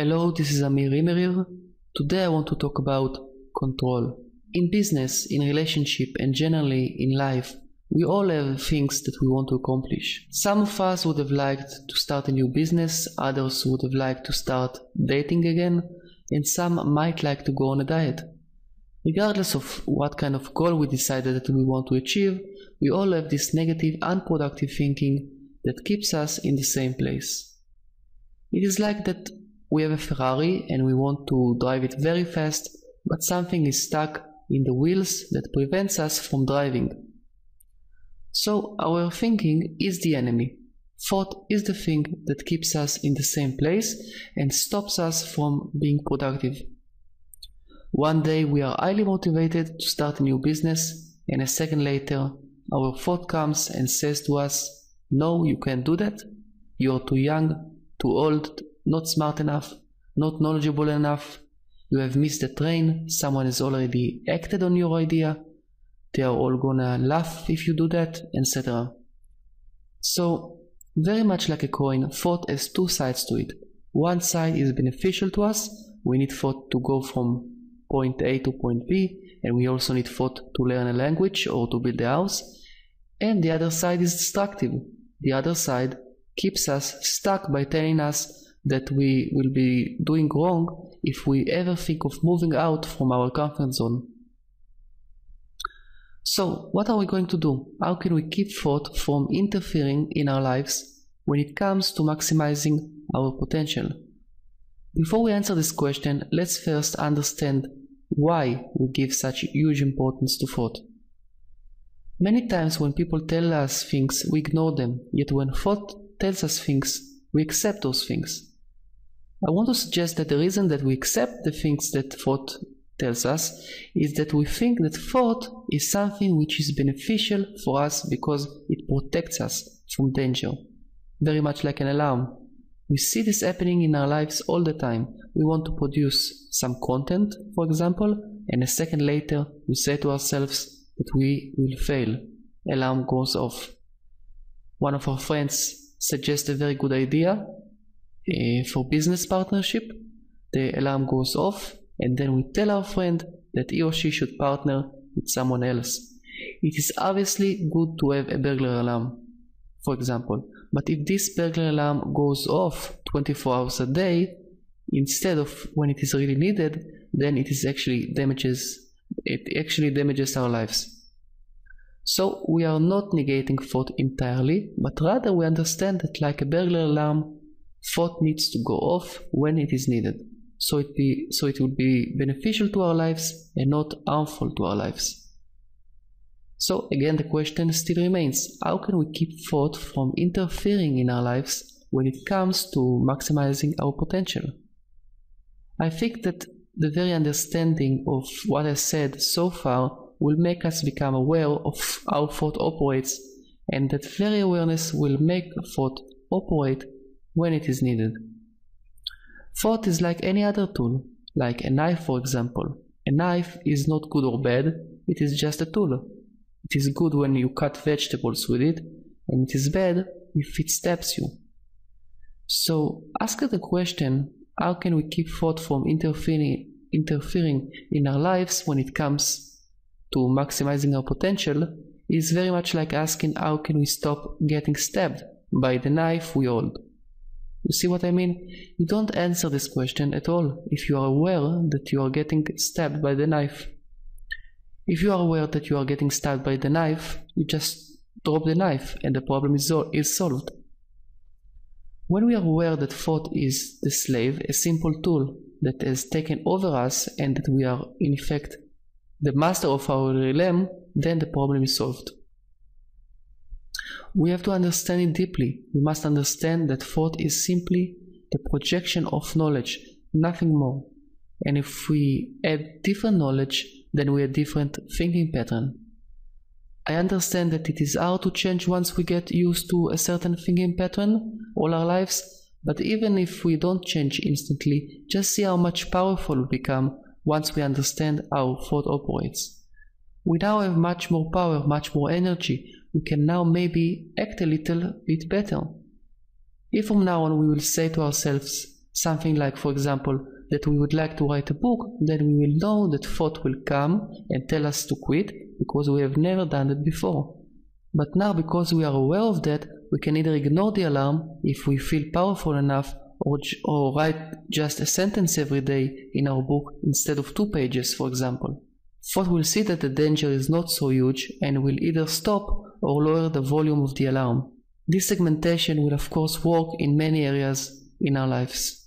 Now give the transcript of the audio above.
Hello, this is Amir Imerir. Today I want to talk about control. In business, in relationship, and generally in life, we all have things that we want to accomplish. Some of us would have liked to start a new business, others would have liked to start dating again, and some might like to go on a diet. Regardless of what kind of goal we decided that we want to achieve, we all have this negative, unproductive thinking that keeps us in the same place. It is like that we have a Ferrari and we want to drive it very fast, but something is stuck in the wheels that prevents us from driving. So our thinking is the enemy. Thought is the thing that keeps us in the same place and stops us from being productive. One day we are highly motivated to start a new business, and a second later, our thought comes and says to us, No, you can't do that. You're too young, too old, not smart enough, not knowledgeable enough. You have missed the train, someone has already acted on your idea, they are all gonna laugh if you do that, etc. So, very much like a coin, thought has two sides to it. One side is beneficial to us, we need thought to go from point A to point B, and we also need thought to learn a language or to build a house. And the other side is destructive. The other side keeps us stuck by telling us that we will be doing wrong if we ever think of moving out from our comfort zone. So, what are we going to do? How can we keep thought from interfering in our lives when it comes to maximizing our potential? Before we answer this question, let's first understand why we give such huge importance to thought. Many times when people tell us things, we ignore them, yet when thought tells us things, we accept those things. I want to suggest that the reason that we accept the things that thought tells us is that we think that thought is something which is beneficial for us because it protects us from danger, very much like an alarm. We see this happening in our lives all the time. We want to produce some content, for example, and a second later we say to ourselves that we will fail. Alarm goes off. One of our friends suggests a very good idea uh, for business partnership. The alarm goes off, and then we tell our friend that he or she should partner with someone else. It is obviously good to have a burglar alarm, for example, but if this burglar alarm goes off 24 hours a day instead of when it is really needed, then it is actually damages it actually damages our lives. So we are not negating thought entirely, but rather we understand that like a burglar alarm, thought needs to go off when it is needed. So it be so it will be beneficial to our lives and not harmful to our lives. So again the question still remains, how can we keep thought from interfering in our lives when it comes to maximizing our potential? I think that the very understanding of what I said so far will make us become aware of how thought operates and that very awareness will make thought operate when it is needed. Thought is like any other tool, like a knife for example. A knife is not good or bad, it is just a tool. It is good when you cut vegetables with it, and it is bad if it stabs you. So ask the question how can we keep thought from interfering, interfering in our lives when it comes to maximizing our potential is very much like asking how can we stop getting stabbed by the knife we hold. You see what I mean? You don't answer this question at all if you are aware that you are getting stabbed by the knife. If you are aware that you are getting stabbed by the knife, you just drop the knife and the problem is, is solved. When we are aware that thought is the slave, a simple tool that has taken over us and that we are in effect the master of our realm, then the problem is solved. We have to understand it deeply. We must understand that thought is simply the projection of knowledge, nothing more. And if we add different knowledge, then we have different thinking pattern. I understand that it is hard to change once we get used to a certain thinking pattern all our lives, but even if we don't change instantly, just see how much powerful we become once we understand how thought operates. We now have much more power, much more energy, we can now maybe act a little bit better. If from now on we will say to ourselves something like, for example, that we would like to write a book, then we will know that thought will come and tell us to quit because we have never done it before. But now, because we are aware of that, we can either ignore the alarm if we feel powerful enough or, or write just a sentence every day in our book instead of two pages, for example. Thought will see that the danger is not so huge and will either stop or lower the volume of the alarm. This segmentation will of course work in many areas in our lives.